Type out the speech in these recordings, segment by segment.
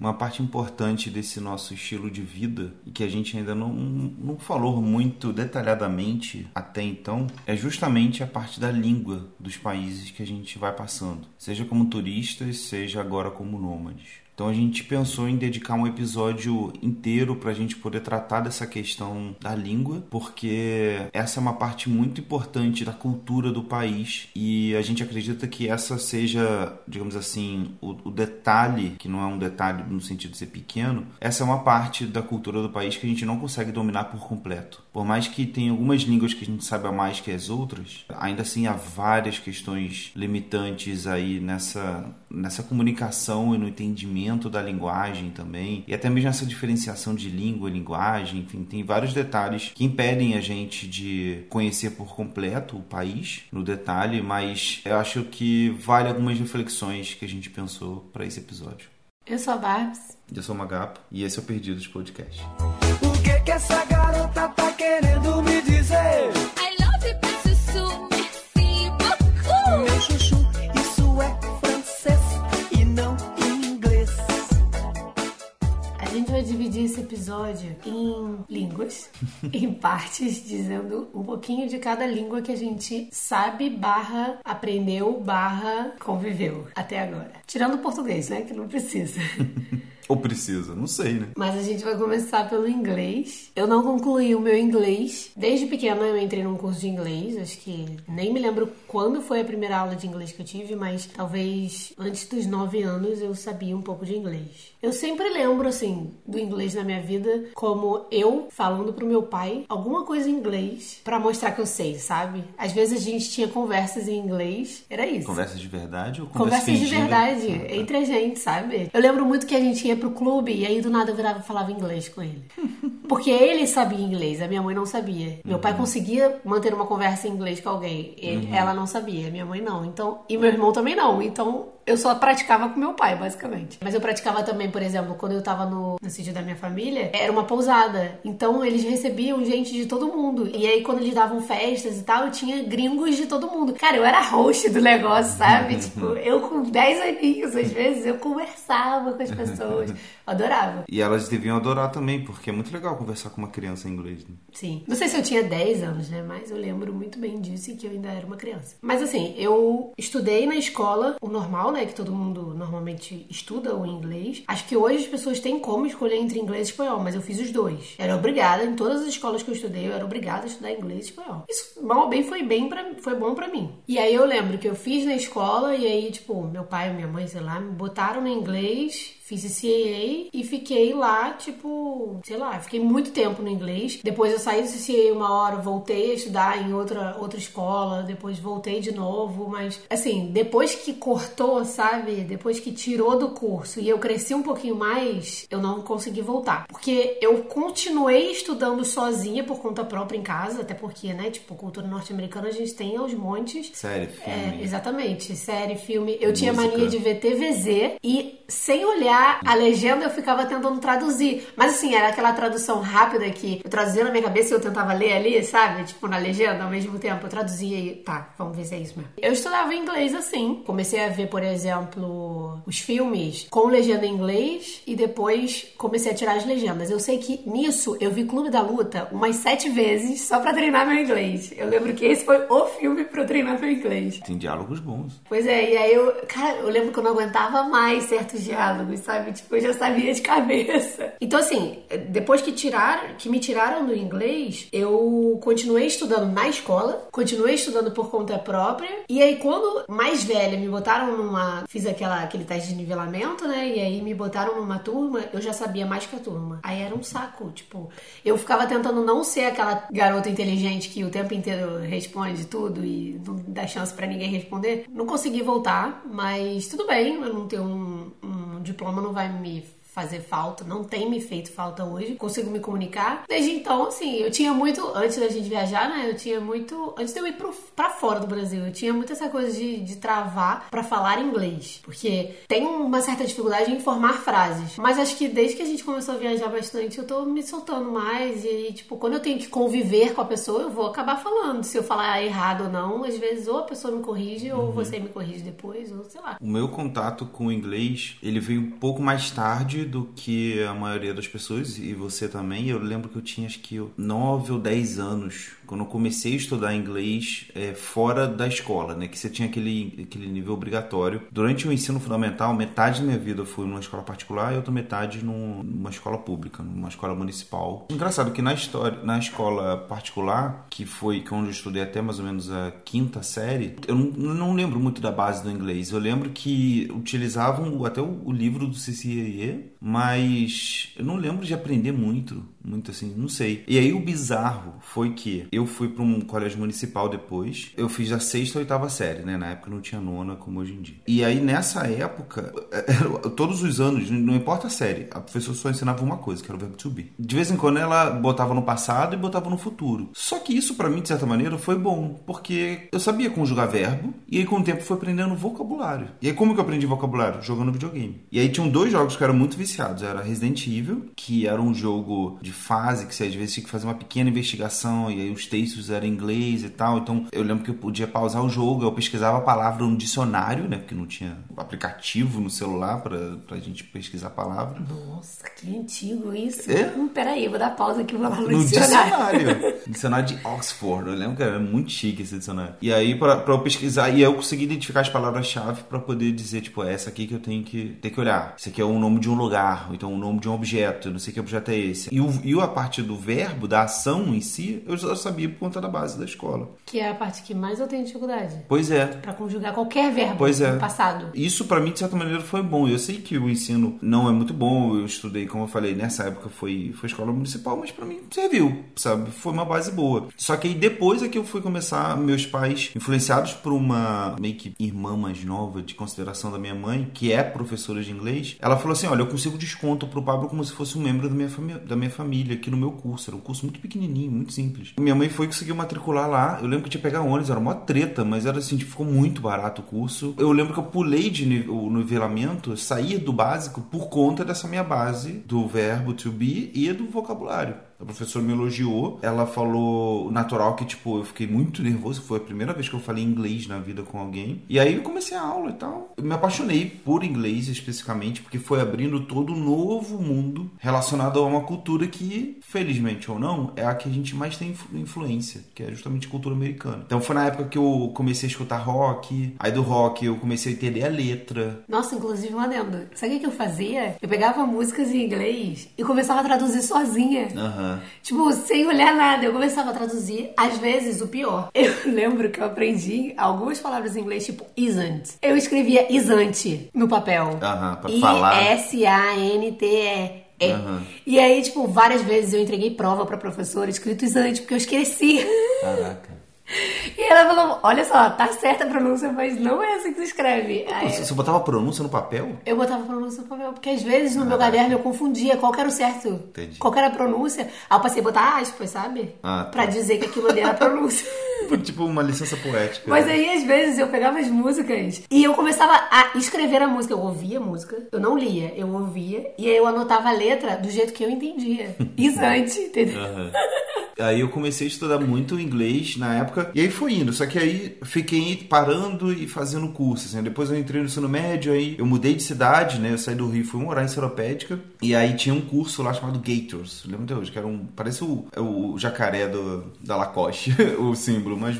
Uma parte importante desse nosso estilo de vida e que a gente ainda não, não falou muito detalhadamente até então é justamente a parte da língua dos países que a gente vai passando, seja como turistas, seja agora como nômades. Então a gente pensou em dedicar um episódio inteiro para a gente poder tratar dessa questão da língua, porque essa é uma parte muito importante da cultura do país e a gente acredita que essa seja, digamos assim, o, o detalhe, que não é um detalhe no sentido de ser pequeno, essa é uma parte da cultura do país que a gente não consegue dominar por completo. Por mais que tenha algumas línguas que a gente saiba mais que as outras, ainda assim há várias questões limitantes aí nessa, nessa comunicação e no entendimento da linguagem também, e até mesmo essa diferenciação de língua e linguagem, enfim, tem vários detalhes que impedem a gente de conhecer por completo o país no detalhe, mas eu acho que vale algumas reflexões que a gente pensou para esse episódio. Eu sou a Barbs. Eu sou o Magapo e esse é o Perdidos Podcast. O que que essa garota tá querendo me dizer? Dividir esse episódio em línguas, em partes, dizendo um pouquinho de cada língua que a gente sabe, barra, aprendeu, barra, conviveu até agora. Tirando o português, né? Que não precisa. Ou precisa, não sei, né? Mas a gente vai começar pelo inglês. Eu não concluí o meu inglês. Desde pequena eu entrei num curso de inglês. Acho que nem me lembro quando foi a primeira aula de inglês que eu tive, mas talvez antes dos 9 anos eu sabia um pouco de inglês. Eu sempre lembro, assim, do inglês na minha vida como eu falando pro meu pai alguma coisa em inglês pra mostrar que eu sei, sabe? Às vezes a gente tinha conversas em inglês. Era isso. Conversas de verdade ou conversas Conversas de verdade, Ah, tá. entre a gente, sabe? Eu lembro muito que a gente ia pro clube e aí do nada eu virava e falava inglês com ele. Porque ele sabia inglês, a minha mãe não sabia. Meu Uhum. pai conseguia manter uma conversa em inglês com alguém, ele- ela não sabia, minha mãe não. Então, e meu irmão também não. Então, eu só praticava com meu pai, basicamente. Mas eu praticava também, por exemplo, quando eu tava no, no sítio da minha família, era uma pousada. Então, eles recebiam gente de todo mundo. E aí, quando eles davam festas e tal, eu tinha gringos de todo mundo. Cara, eu era host do negócio, sabe? tipo, eu com 10 aninhos, às vezes, eu conversava com as pessoas. Adorava. E elas deviam adorar também, porque é muito legal conversar com uma criança em inglês. Né? Sim. Não sei se eu tinha 10 anos, né? Mas eu lembro muito bem disso e que eu ainda era uma criança. Mas assim, eu estudei na escola o normal, né? Que todo mundo normalmente estuda o inglês. Acho que hoje as pessoas têm como escolher entre inglês e espanhol, mas eu fiz os dois. Era obrigada, em todas as escolas que eu estudei, eu era obrigada a estudar inglês e espanhol. Isso, mal ou bem, foi bem pra, foi bom pra mim. E aí eu lembro que eu fiz na escola e aí, tipo, meu pai e minha mãe, sei lá, me botaram no inglês Fiz CAA e fiquei lá, tipo, sei lá, fiquei muito tempo no inglês. Depois eu saí do CCA uma hora, voltei a estudar em outra, outra escola, depois voltei de novo, mas assim, depois que cortou, sabe? Depois que tirou do curso e eu cresci um pouquinho mais, eu não consegui voltar. Porque eu continuei estudando sozinha por conta própria em casa, até porque, né, tipo, cultura norte-americana a gente tem aos montes. Sério, É, filme. exatamente, série, filme. Eu tinha Música. mania de ver TVZ e sem olhar a legenda eu ficava tentando traduzir. Mas assim, era aquela tradução rápida que eu traduzia na minha cabeça e eu tentava ler ali, sabe? Tipo, na legenda ao mesmo tempo. Eu traduzia e tá, vamos ver se é isso mesmo. Eu estudava inglês assim. Comecei a ver, por exemplo, os filmes com legenda em inglês e depois comecei a tirar as legendas. Eu sei que nisso eu vi Clube da Luta umas sete vezes só pra treinar meu inglês. Eu lembro que esse foi o filme pra eu treinar meu inglês. Tem diálogos bons. Pois é, e aí eu, cara, eu lembro que eu não aguentava mais certos diálogos, sabe? Tipo, eu já sabia de cabeça. Então, assim, depois que tiraram, que me tiraram do inglês, eu continuei estudando na escola, continuei estudando por conta própria, e aí quando mais velha me botaram numa, fiz aquela, aquele teste de nivelamento, né? E aí me botaram numa turma, eu já sabia mais que a turma. Aí era um saco, tipo, eu ficava tentando não ser aquela garota inteligente que o tempo inteiro responde tudo e não dá chance pra ninguém responder. Não consegui voltar, mas tudo bem, eu não tenho um, um diploma, não vai me fazer falta, não tem me feito falta hoje, consigo me comunicar. Desde então, assim, eu tinha muito, antes da gente viajar, né, eu tinha muito, antes de eu ir pro, pra fora do Brasil, eu tinha muito essa coisa de, de travar pra falar inglês, porque tem uma certa dificuldade em formar frases, mas acho que desde que a gente começou a viajar bastante, eu tô me soltando mais e aí, tipo, quando eu tenho que conviver com a pessoa, eu vou acabar falando, se eu falar errado ou não, às vezes ou a pessoa me corrige ou você me corrige depois, ou sei lá. O meu contato com o inglês, ele veio um pouco mais tarde do que a maioria das pessoas, e você também. Eu lembro que eu tinha acho que 9 ou 10 anos quando eu comecei a estudar inglês é, fora da escola, né? Que você tinha aquele, aquele nível obrigatório. Durante o ensino fundamental, metade da minha vida eu fui numa escola particular e outra metade num- numa escola pública, numa escola municipal. Engraçado que na história, na escola particular, que foi que onde eu estudei até mais ou menos a quinta série, eu não, não lembro muito da base do inglês. Eu lembro que utilizavam até o, o livro do CCIE, mas eu não lembro de aprender muito, muito assim, não sei. E aí o bizarro foi que eu fui para um colégio municipal depois. Eu fiz a sexta ou oitava série, né? Na época não tinha nona como hoje em dia. E aí nessa época, todos os anos, não importa a série, a professora só ensinava uma coisa, que era o verbo to be. De vez em quando ela botava no passado e botava no futuro. Só que isso para mim, de certa maneira, foi bom, porque eu sabia conjugar verbo e aí com o tempo fui aprendendo vocabulário. E aí como que eu aprendi vocabulário? Jogando videogame. E aí tinham dois jogos que eram muito viciados. Era Resident Evil, que era um jogo de fase que você às vezes tinha que fazer uma pequena investigação e aí os textos eram em inglês e tal. Então eu lembro que eu podia pausar o jogo, eu pesquisava a palavra no dicionário, né? Porque não tinha aplicativo no celular pra, pra gente pesquisar a palavra. Nossa, que antigo isso. É? Hum, peraí, vou dar pausa aqui e vou lá no, No dicionário. dicionário. dicionário de Oxford. Eu lembro que era muito chique esse dicionário. E aí, pra, pra eu pesquisar, e eu consegui identificar as palavras-chave pra poder dizer, tipo, é essa aqui que eu tenho que, ter que olhar. Esse aqui é o nome de um lugar, ou então o nome de um objeto, eu não sei que objeto é esse. E, o, e a parte do verbo, da ação em si, eu já sabia por conta da base da escola. Que é a parte que mais eu tenho dificuldade. Pois é. Pra conjugar qualquer verbo Pois é. passado. Isso pra mim de certa maneira foi bom. Eu sei que o ensino não é muito bom. Eu estudei, como eu falei, nessa época foi foi escola municipal, mas pra mim serviu, sabe? Foi uma base boa. Só que aí depois é que eu fui começar, meus pais influenciados por uma meio que irmã mais nova de consideração da minha mãe, que é professora de inglês, ela falou assim: "Olha, eu consigo desconto pro Pablo como se fosse um membro da minha da minha família aqui no meu curso. Era um curso muito pequenininho, muito simples. Minha mãe foi conseguir matricular lá. Eu lembro que tinha que pegar ônibus, era uma treta, mas era assim, tipo, ficou muito barato o curso. Eu lembro que eu pulei de ni- o nivelamento, saí do básico por conta dessa minha base do verbo to be e do vocabulário. A professora me elogiou, ela falou natural que, tipo, eu fiquei muito nervoso, foi a primeira vez que eu falei inglês na vida com alguém. E aí eu comecei a aula e tal. Eu me apaixonei por inglês especificamente, porque foi abrindo todo um novo mundo relacionado a uma cultura que, felizmente ou não, é a que a gente mais tem influ- influência, que é justamente a cultura americana. Então foi na época que eu comecei a escutar rock, aí do rock eu comecei a entender a letra. Nossa, inclusive um adendo. Sabe o que eu fazia? Eu pegava músicas em inglês e começava a traduzir sozinha. Aham. Tipo, sem olhar nada, eu começava a traduzir, às vezes, o pior. Eu lembro que eu aprendi algumas palavras em inglês, tipo isn't. Eu escrevia isn't no papel. Aham, pra falar. I-S-A-N-T-E. É. Aham. E aí, tipo, várias vezes eu entreguei prova pra professora escrito isn't, porque eu esqueci. Caraca. E ela falou: Olha só, tá certa a pronúncia, mas não é assim que se escreve. Aí, Você botava a pronúncia no papel? eu botava a pronúncia no papel, porque às vezes no meu caderno eu confundia qual era o certo. Entendi. Qual era a pronúncia. Aí eu passei a botar aspas, sabe? Ah, tá. Pra dizer que aquilo ali era a pronúncia. tipo uma licença poética. Mas né? aí, às vezes, eu pegava as músicas e eu começava a escrever a música. Eu ouvia a música, eu não lia, eu ouvia, e aí eu anotava a letra do jeito que eu entendia. Isante, entendeu? Aham. Aí eu comecei a estudar muito inglês na época, e aí foi indo. Só que aí fiquei parando e fazendo curso. Assim. Depois eu entrei no ensino médio, aí eu mudei de cidade, né? Eu saí do Rio, fui morar em Seropédica, e aí tinha um curso lá chamado Gators. Lembro até hoje, que era um. Parece o, o jacaré do, da Lacoste, o símbolo, mas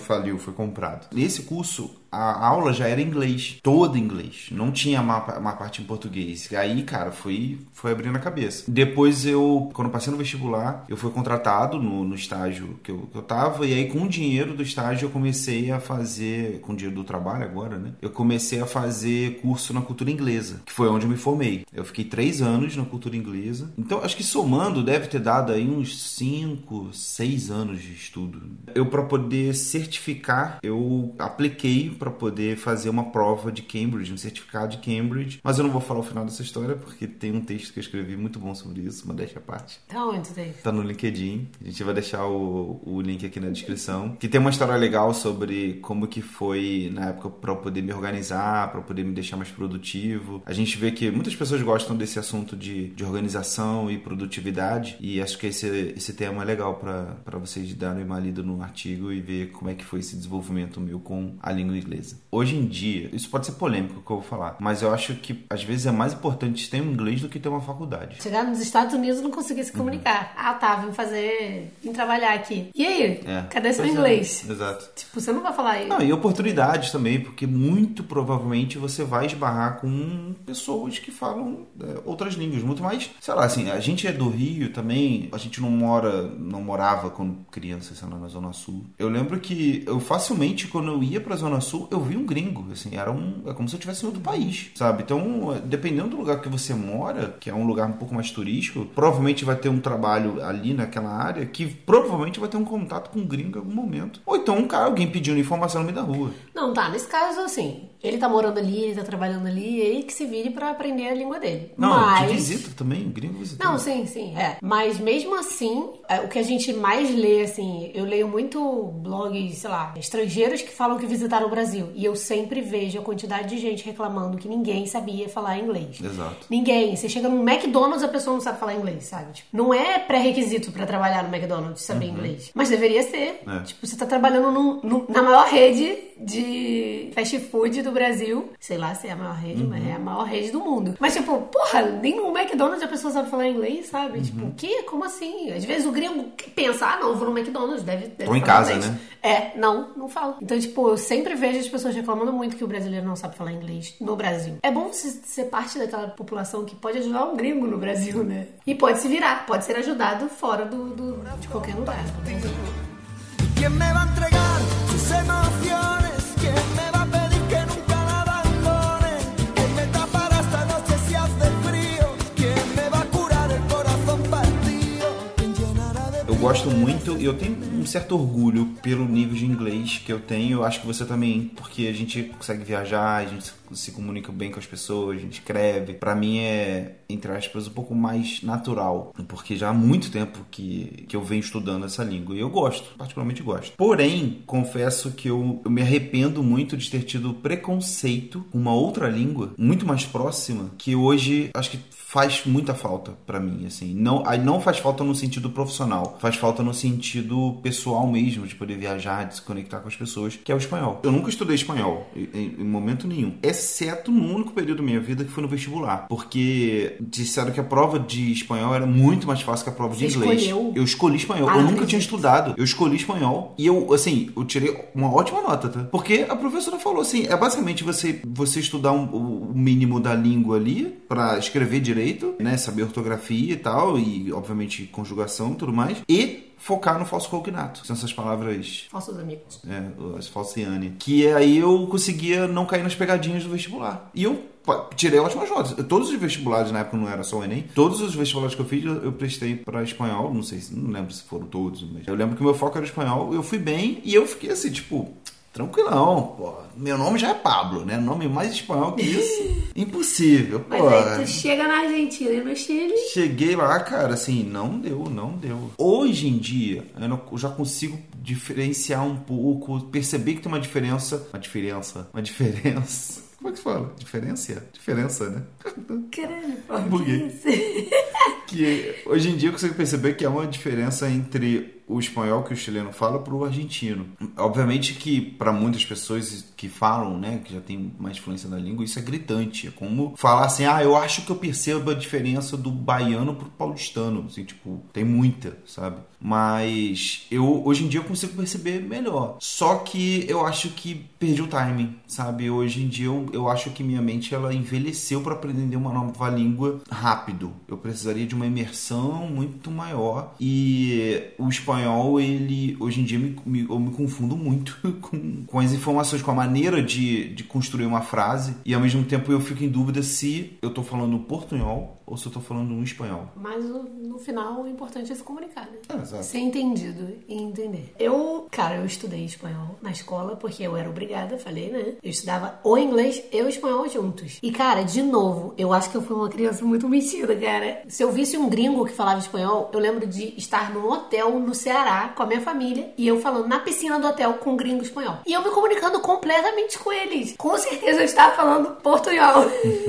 faliu, foi comprado. Nesse curso, a aula já era em inglês, todo em inglês. Não tinha uma, uma parte em português. E aí, cara, foi, foi abrindo a cabeça. Depois eu, quando passei no vestibular, eu fui contratado no, no estágio que eu, que eu tava. E aí, com dinheiro do estágio, eu comecei a fazer, com o dinheiro do trabalho agora, né? Eu comecei a fazer curso na cultura inglesa, que foi onde eu me formei. Eu fiquei três anos na cultura inglesa. Então, acho que somando, deve ter dado aí uns cinco, seis anos de estudo. Eu, para poder certificar, eu apliquei para poder fazer uma prova de Cambridge, um certificado de Cambridge. Mas eu não vou falar o final dessa história porque tem um texto que eu escrevi muito bom sobre isso, uma deixa à parte. Tá onde? Tá no LinkedIn. A gente vai deixar o, o link aqui na descrição. Que tem uma história legal sobre como que foi na época para poder me organizar, para poder me deixar mais produtivo. A gente vê que muitas pessoas gostam desse assunto de, de organização e produtividade. E acho que esse, esse tema é legal para vocês darem uma lida no artigo e ver como é que foi esse desenvolvimento meu com a língua inglesa. Hoje em dia, isso pode ser polêmico que eu vou falar, mas eu acho que às vezes é mais importante ter um inglês do que ter uma faculdade. Chegar nos Estados Unidos e não conseguir se comunicar. Ah, tá, vim fazer. vim trabalhar aqui. E aí? Uhum. É. Cadê seu É, inglês? exato. Tipo, você não vai falar isso. Não, e oportunidades também, porque muito provavelmente você vai esbarrar com pessoas que falam é, outras línguas, muito mais, sei lá, assim, a gente é do Rio também, a gente não mora, não morava quando criança, sei lá, na Zona Sul. Eu lembro que eu facilmente, quando eu ia pra Zona Sul, eu vi um gringo, assim, era um, é como se eu estivesse em outro país, sabe? Então, dependendo do lugar que você mora, que é um lugar um pouco mais turístico, provavelmente vai ter um trabalho ali naquela área que provavelmente vai ter um contato com um gringo algum momento. Ou então um cara, alguém pedindo informação no meio da rua. Não, tá, nesse caso, assim, ele tá morando ali, ele tá trabalhando ali, ele que se vire pra aprender a língua dele. Não, Mas... que visita também, gringo visita. Não, sim, sim, é. Mas mesmo assim, é, o que a gente mais lê, assim, eu leio muito blogs, sei lá, estrangeiros que falam que visitaram o Brasil. E eu sempre vejo a quantidade de gente reclamando que ninguém sabia falar inglês. Exato. Ninguém. Você chega no McDonald's, a pessoa não sabe falar inglês, sabe? Tipo, não é pré-requisito pra trabalhar no McDonald's saber inglês. Mas deveria ser. É. Tipo, você tá trabalhando num- num- na maior rede de fast food do Brasil. Sei lá se é a maior rede, mas é a maior rede do mundo. Mas, tipo, porra, nem no McDonald's a pessoa sabe falar inglês, sabe? Tipo, o quê? Como assim? Às vezes o gringo pensa, ah, não, vou no McDonald's, deve. deve Ou em casa, inglês. né? É, não, não fala. Então, tipo, eu sempre vejo as pessoas reclamando muito que o brasileiro não sabe falar inglês no Brasil. É bom você ser parte daquela população que pode ajudar um gringo no Brasil, né? E pode se virar, pode ser ajudado fora do, do- de qualquer lugar. ¿Quién me va a entregar sus emociones? Gosto muito e eu tenho um certo orgulho pelo nível de inglês que eu tenho. Eu acho que você também, porque a gente consegue viajar, a gente se comunica bem com as pessoas, a gente escreve. Pra mim é, entre aspas, um pouco mais natural, porque já há muito tempo que, que eu venho estudando essa língua e eu gosto, particularmente gosto. Porém, confesso que eu, eu me arrependo muito de ter tido preconceito com uma outra língua muito mais próxima que hoje acho que faz muita falta pra mim, assim. Não, não faz falta no sentido profissional, faz falta no sentido pessoal mesmo, de poder viajar, de se conectar com as pessoas, que é o espanhol. Eu nunca estudei espanhol, em, em momento nenhum, exceto no único período da minha vida que foi no vestibular, porque disseram que a prova de espanhol era muito mais fácil que a prova de Você inglês. escolheu? Eu escolhi espanhol, Ah, eu nunca tinha estudado, eu escolhi espanhol e eu, assim, eu tirei uma ótima nota, tá? Porque a professora falou assim, é basicamente você, você estudar um- o mínimo da língua ali pra escrever direito, né, saber ortografia e tal, e obviamente conjugação e tudo mais, e focar no falso cognato, são essas palavras Falsos amigos. é, as falciane. Que aí eu conseguia não cair nas pegadinhas do vestibular. E eu tirei ótimas notas. Todos os vestibulares, na época não era só o Enem, todos os vestibulares que eu fiz eu, prestei pra espanhol. Não sei se, não lembro se foram todos, mas eu lembro que o meu foco era espanhol. Eu fui bem e eu fiquei assim, tipo. Tranquilão, pô. Meu nome já é Pablo, né? Nome mais espanhol que isso. Impossível, Mas pô. aí tu chega na Argentina e no Chile. Cheguei lá, cara, assim, não deu, não deu. Hoje em dia, eu, não- eu já consigo diferenciar um pouco, perceber que tem uma diferença. Uma diferença. Uma diferença. Como é que se fala? Diferença? Diferença, né? Caralho, pô. Que que hoje em dia eu consigo perceber que há uma diferença entre o espanhol que o chileno fala para o argentino. Obviamente que para muitas pessoas que falam, né, que já tem mais influência da língua, isso é gritante. É como falar assim, ah, eu acho que eu percebo a diferença do baiano pro paulistano. Assim, tipo, tem muita, sabe? Mas eu hoje em dia eu consigo perceber melhor. Só que eu acho que perdi o timing, sabe? Hoje em dia eu, eu acho que minha mente ela envelheceu para aprender uma nova língua rápido. Eu precisaria de uma imersão muito maior e o espanhol ele hoje em dia me, me- eu me confundo muito com, com as informações, com a maneira de, de construir uma frase. E ao mesmo tempo eu fico em dúvida se eu tô falando portunhol ou se eu tô falando um espanhol. Mas no, no final o importante é se comunicar, né? É, exato. Ser entendido e entender. Eu, cara, eu estudei espanhol na escola porque eu era obrigada, falei, né? Eu estudava o inglês e o espanhol juntos. E, cara, de novo, eu acho que eu fui uma criança muito metida, cara. Se eu visse um gringo que falava espanhol, eu lembro de estar num hotel no Ceará com a minha família e eu falando na piscina do hotel com um gringo espanhol. E eu me comunicando completamente com eles. Com certeza eu estava falando portunhol.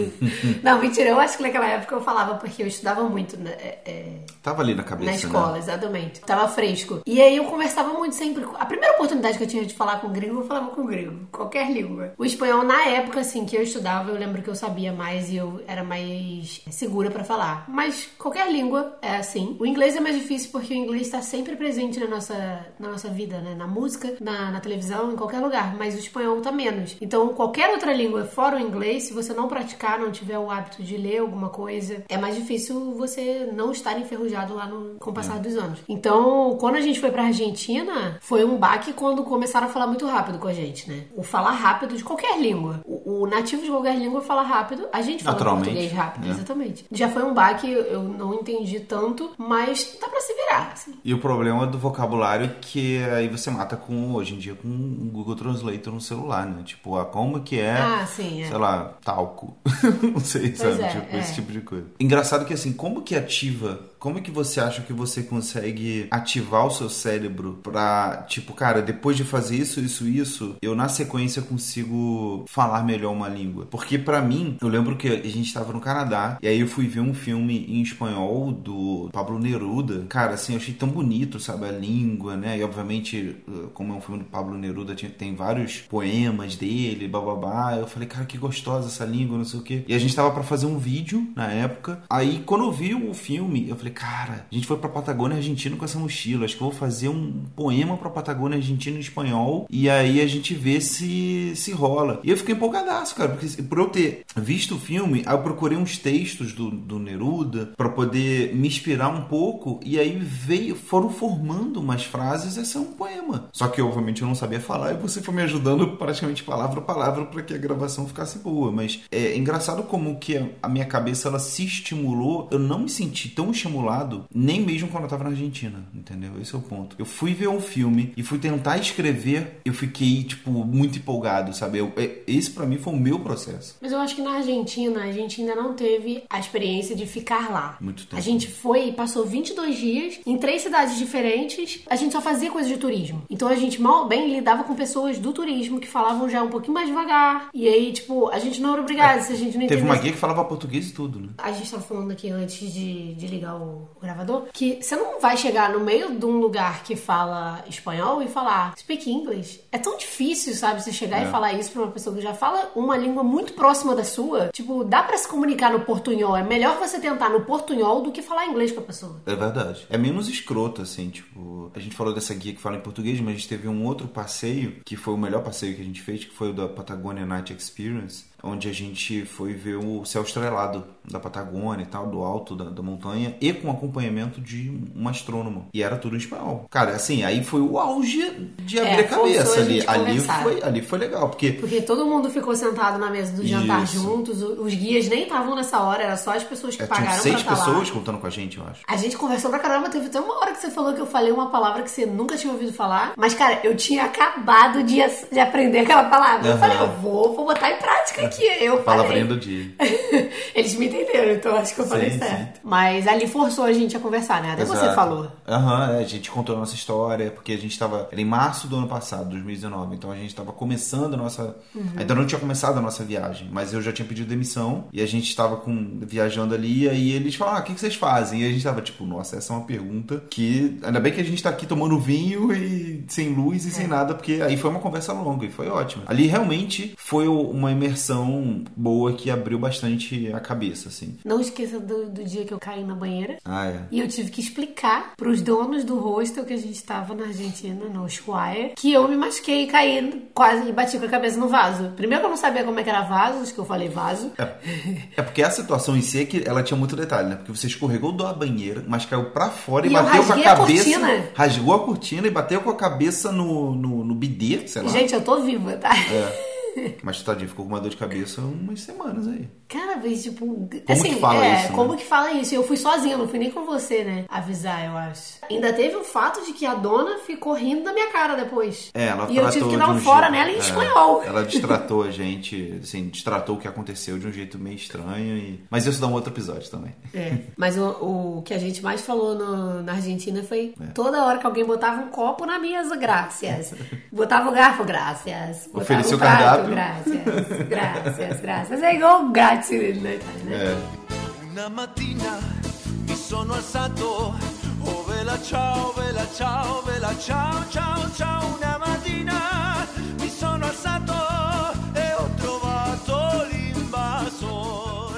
Não, mentira, eu acho que naquela época eu falava falava porque eu estudava muito né, é, é, Tava ali na cabeça, na escola, né? exatamente. Tava fresco. E aí eu conversava muito sempre. A primeira oportunidade que eu tinha de falar com gringo, eu falava com gringo. Qualquer língua. O espanhol, na época, assim, que eu estudava, eu lembro que eu sabia mais e eu era mais segura pra falar. Mas qualquer língua é assim. O inglês é mais difícil porque o inglês tá sempre presente na nossa, na nossa vida, né? Na música, na, na televisão, em qualquer lugar. Mas o espanhol tá menos. Então, qualquer outra língua fora o inglês, se você não praticar, não tiver o hábito de ler alguma coisa, é mais difícil você não estar enferrujado lá no, com o passar dos anos. Então, quando a gente foi pra Argentina, foi um baque quando começaram a falar muito rápido com a gente, né? O falar rápido de qualquer língua. O, o nativo de qualquer língua fala rápido, a gente fala português rápido, né? exatamente. Já foi um baque, eu não entendi tanto, mas dá pra se virar, assim. E o problema do vocabulário é que aí você mata com, hoje em dia, com o Google Translator no celular, né? Tipo, a como que é, Ah, sim, é. sei lá, talco. Não sei, sabe? é, tipo, é. esse tipo de coisa. Engraçado que assim, como que ativa, como é que você acha que você consegue ativar o seu cérebro pra, tipo, cara, depois de fazer isso, isso, isso, eu na sequência consigo falar melhor uma língua? Porque pra mim, eu lembro que a gente tava no Canadá e aí eu fui ver um filme em espanhol do Pablo Neruda. Cara, assim, eu achei tão bonito, sabe, a língua, né? E obviamente, como é um filme do Pablo Neruda, tem vários poemas dele, bababá. Eu falei, cara, que gostosa essa língua, não sei o quê. E a gente tava pra fazer um vídeo na época. Aí, quando eu vi o filme, eu falei, cara, a gente foi pra Patagônia Argentina com essa mochila. Acho que eu vou fazer um poema pra Patagônia Argentina em espanhol. E aí a gente vê se, se rola. E eu fiquei empolgadaço, cara, porque por eu ter visto o filme, eu procurei uns textos do, do Neruda pra poder me inspirar um pouco. E aí veio, foram formando umas frases. Esse é um poema. Só que, obviamente, eu não sabia falar e você foi me ajudando praticamente palavra a palavra pra que a gravação ficasse boa. Mas é engraçado como que a- a minha cabeça ela se estimulou. Eu não me senti tão estimulado nem mesmo quando eu tava na Argentina, entendeu? Esse é o ponto. Eu fui ver um filme e fui tentar escrever, eu fiquei, tipo, muito empolgado, sabe? Eu- é- esse pra mim foi o meu processo. Mas eu acho que na Argentina, a gente ainda não teve a experiência de ficar lá. Muito tempo. A gente foi e passou 22 dias em três cidades diferentes. A gente só fazia coisa de turismo. Então a gente mal bem lidava com pessoas do turismo que falavam já um pouquinho mais devagar. E aí, tipo, a gente não era obrigado se a gente não Teve entendesse. uma guia que falava português e tudo, né? A gente tava falando aqui antes de, de ligar o, o gravador que você não vai chegar no meio de um lugar que fala espanhol e falar speak English. É tão difícil, sabe? Você chegar É. e falar isso pra uma pessoa que já fala uma língua muito próxima da sua. Tipo, dá pra se comunicar no portunhol. É melhor você tentar no portunhol do que falar inglês com a pessoa. É verdade. É menos escroto, assim, tipo. A gente falou dessa guia que fala em português, mas a gente teve um outro passeio, que foi o melhor passeio que a gente fez, que foi o da Patagonia Night Experience, onde a gente foi ver o céu estrelado da Patagônia e tal, do alto da, da montanha, e com acompanhamento de um astrônomo. E era tudo em espanhol. Cara, assim, aí foi o auge de É, abrir a forçou cabeça a ali. Ali foi, ali foi legal, porque. Porque todo mundo ficou sentado na mesa do jantar Isso. juntos. Os guias nem estavam nessa hora, era só as pessoas que é, pagaram seis pra estar pessoas lá. contando com a gente, eu acho. A gente conversou pra caramba, teve até uma hora que você falou que eu falei uma palavra que você nunca tinha ouvido falar. Mas, cara, eu tinha acabado de, de aprender aquela palavra. Eu Aham. falei, eu vou, vou botar em prática aqui. Eu. Palavrinha do dia. Eles me entenderam, então acho que eu falei Sim, certo. Mas ali forçou a gente a conversar, né? Até você Exato. falou. Aham, é, a gente contou a nossa história, porque a gente tava. Era em março do ano passado, 2019. Então a gente tava começando a nossa. Ainda não tinha começado a nossa viagem, mas eu já tinha pedido demissão e a gente tava com, viajando ali. E aí eles falaram: ah, o que, que vocês fazem? E a gente tava tipo, nossa, essa é uma pergunta que. Ainda bem que a gente tá aqui tomando vinho e sem luz e sem nada, porque aí foi uma conversa longa e foi ótimo. Ali realmente foi uma imersão boa que abriu bastante a cabeça, assim. Não esqueça do, do dia que eu caí na banheira. Ah, é. E eu tive que explicar pros donos do hostel que a gente tava na Argentina, no Ushuaia, que eu me machuquei e caí quase e bati com a cabeça no vaso. Primeiro que eu não sabia como é que era vaso, acho que eu falei vaso. É porque a situação em si é que ela tinha muito detalhe, né? Porque você escorregou da banheira, mas caiu pra fora e, E eu bateu com a a cabeça. cortina. rasgou a cortina e bateu com a cabeça no, no, no bidê, sei lá. Gente, eu tô viva, tá? É. Mas tadinho, ficou com uma dor de cabeça umas semanas aí. Cara, mas tipo. assim, que fala é, isso, né? como que fala isso? Eu fui sozinha, não fui nem com você, né? Avisar, eu acho. Ainda teve o fato de que a dona ficou rindo da minha cara depois. É, ela E eu tive que dar um fora jeito- nela em é, espanhol. Ela distratou a gente, assim, distratou o que aconteceu de um jeito meio estranho. E... Mas isso dá um outro episódio também. É, mas o, o que a gente mais falou no- na Argentina foi É. toda hora que alguém botava um copo na mesa, graças. Botava o garfo, graças. Ofereceu o prato, cardápio. Graças, graças. É igual grátis na Itália, né? É. Una mattina mi sono alzato, oh vela ciao, vela ciao, vela ciao, ciao, ciao. Una mattina mi sono alzato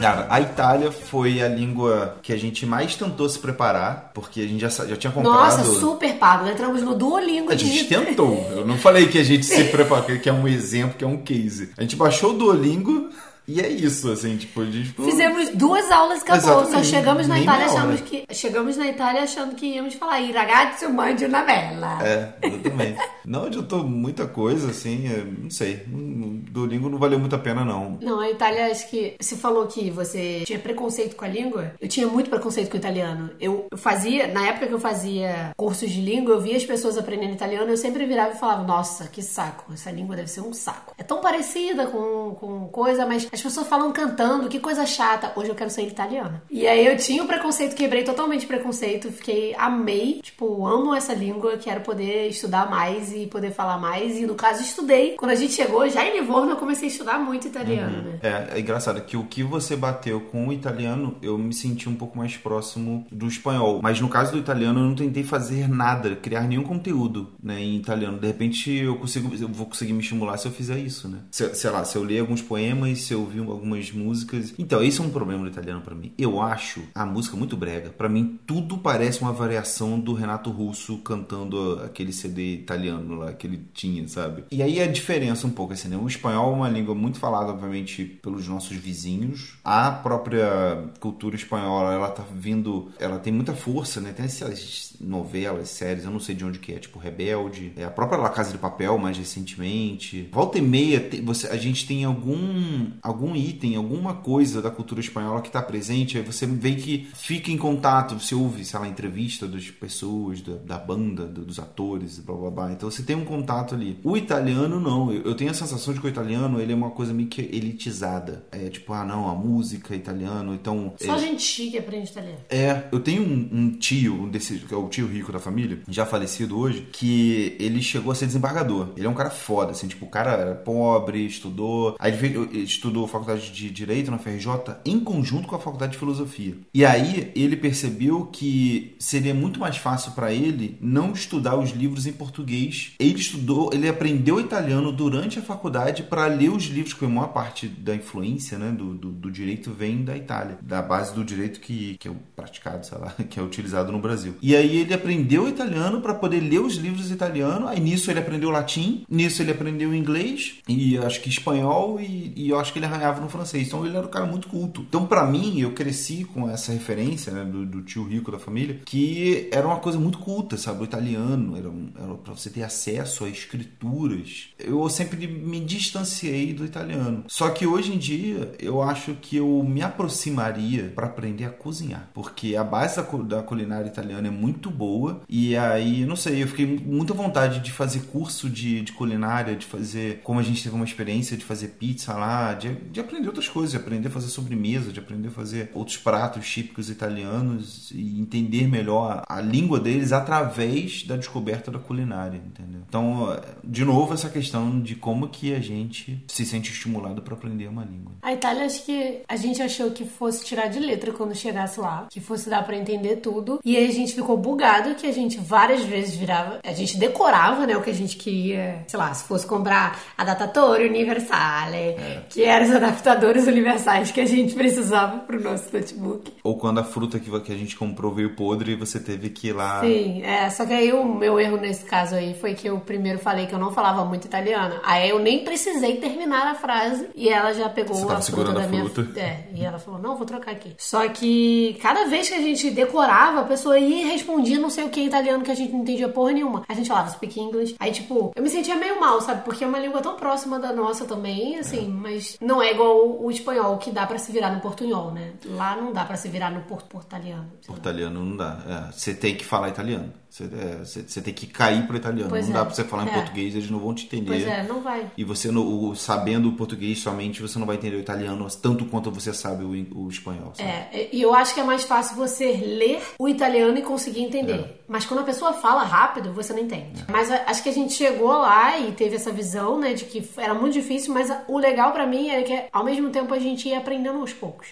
Cara, a Itália foi a língua que a gente mais tentou se preparar, porque a gente já, já tinha comprado. Nossa, super pago. Entramos no Duolingo A de gente tentou. Eu não falei que a gente se preparou, que é um exemplo, que é um case. A gente baixou o Duolingo e é isso, assim, tipo, a gente ficou... Fizemos duas aulas e acabou. Só Exatamente, chegamos na nem Itália achando que chegamos na Itália achando que íamos falar "I ragazzi mande una bella. É, exatamente. não adiantou muita coisa, assim, é, não sei. O Duolingo não valeu muito a pena, não. Não, a Itália, acho que você falou que você tinha preconceito com a língua. Eu tinha muito preconceito com o italiano. Eu eu fazia, na época que eu fazia cursos de língua, eu via as pessoas aprendendo italiano, eu sempre virava e falava: Nossa, que saco, essa língua deve ser um saco. É tão parecida com, com coisa, mas as pessoas falam cantando, que coisa chata. Hoje eu quero ser italiana. E aí eu tinha o preconceito, quebrei totalmente o preconceito, fiquei, amei, tipo, amo essa língua, quero poder estudar mais e poder falar mais. E no caso, estudei. Quando a gente chegou, já em Livorno, eu comecei a estudar muito italiano, né? É, é engraçado que o que você bateu com o italiano, eu me senti um pouco mais próximo do espanhol. Mas no caso do italiano, eu não tentei fazer nada, criar nenhum conteúdo, né, em italiano. De repente, eu consigo, eu vou conseguir me estimular se eu fizer isso, né? Se, sei lá, se eu ler alguns poemas, se eu ouvir algumas músicas. Então, esse é um problema do italiano pra mim. Eu acho a música muito brega. Pra mim, tudo parece uma variação do Renato Russo cantando aquele CD italiano lá que ele tinha, sabe? E aí a diferença um pouco assim, né? O espanhol é uma língua muito falada, obviamente, pelos nossos vizinhos. A própria cultura espanhola, ela tá vindo, ela tem muita força, né? Tem essas novelas, séries, eu não sei de onde que é, tipo Rebelde, é a própria La Casa de Papel mais recentemente. Volta e meia, você, a gente tem algum algum item, alguma coisa da cultura espanhola que tá presente, aí você vê que fica em contato, você ouve, sei lá, entrevista das pessoas, da, da banda, do- dos atores, blá blá blá. Então você tem um contato ali. O italiano não, eu, eu tenho a sensação de que o italiano ele é uma coisa meio que elitizada. É tipo, ah não, a música italiano, então Só é- gente chique aprende italiano. é, eu tenho um, um tio, um desse, que é o tio rico da família, já falecido hoje, que ele chegou a ser desembargador. Ele é um cara foda, assim, tipo, o cara era pobre, estudou. Aí ele ele estudou faculdade de Direito na FRJ em conjunto com a faculdade de Filosofia. E aí ele percebeu que seria muito mais fácil pra ele não estudar os livros em português. Ele estudou, ele aprendeu italiano durante a faculdade pra ler os livros, porque a maior parte da influência, né, do, do, do direito vem da Itália, da base do direito que, que é praticado, sei lá, que é utilizado no Brasil. E aí ele aprendeu italiano pra poder ler os livros italianos. Aí nisso ele aprendeu latim, nisso ele aprendeu inglês e acho que espanhol e, e eu acho que ele arranhava no francês. Então ele era um cara muito culto. Então pra mim eu cresci com essa referência né, do, do tio rico da família que era uma coisa muito culta, sabe? O italiano era, um, era para você ter acesso a escrituras. Eu sempre me distanciei do italiano. Só que hoje em dia eu acho que eu me aproximaria para aprender a cozinhar, porque a base da, da culinária italiana é muito boa e aí, não sei, eu fiquei muita vontade de fazer curso de, de culinária, de fazer, como a gente teve uma experiência de fazer pizza lá, de, de aprender outras coisas, de aprender a fazer sobremesa, de aprender a fazer outros pratos típicos italianos e entender melhor a, a língua deles através da descoberta da culinária, entendeu? Então, de novo, essa questão de como que a gente se sente estimulado para aprender uma língua. A Itália, acho que a gente achou que fosse tirar de letra quando chegasse lá, que fosse dar pra entender tudo. E aí a gente ficou bugado que a gente várias vezes virava, a gente decorava, né, o que a gente queria, sei lá, se fosse comprar adatatore universale, que eram os adaptadores universais que a gente precisava pro nosso notebook. Ou quando a fruta que, a gente comprou veio podre e você teve que ir lá. Sim, é, só que aí o meu erro nesse caso aí foi que eu primeiro falei que eu não falava muito italiano. Aí eu nem precisei terminar a frase e ela já pegou Você a fruta da a minha fruta. É, e ela falou: "Não, vou trocar aqui". Só que cada vez que a gente decorava, a pessoa ia e respondia não sei o que em italiano que a gente não entendia porra nenhuma. A gente falava speak English. Aí tipo, eu me sentia meio mal, sabe? Porque é uma língua tão próxima da nossa também, assim, mas não é igual o, espanhol que dá pra se virar no portunhol, né? Lá não dá pra se virar no por, portaliano. Por italiano não dá. É, você tem que falar italiano. Você, é, você- você tem que cair para italiano. Pois não é. dá para você falar em É. português, eles não vão te entender. Pois é, não vai. E você no- o- sabendo o português somente, você não vai entender o italiano tanto quanto você sabe o, o espanhol. sabe? É, e eu acho que é mais fácil você ler o italiano e conseguir entender. Mas quando a pessoa fala rápido, você não entende. Mas a- acho que a gente chegou lá e teve essa visão, né, de que era muito difícil, mas o legal pra mim era que ao mesmo tempo a gente ia aprendendo aos poucos.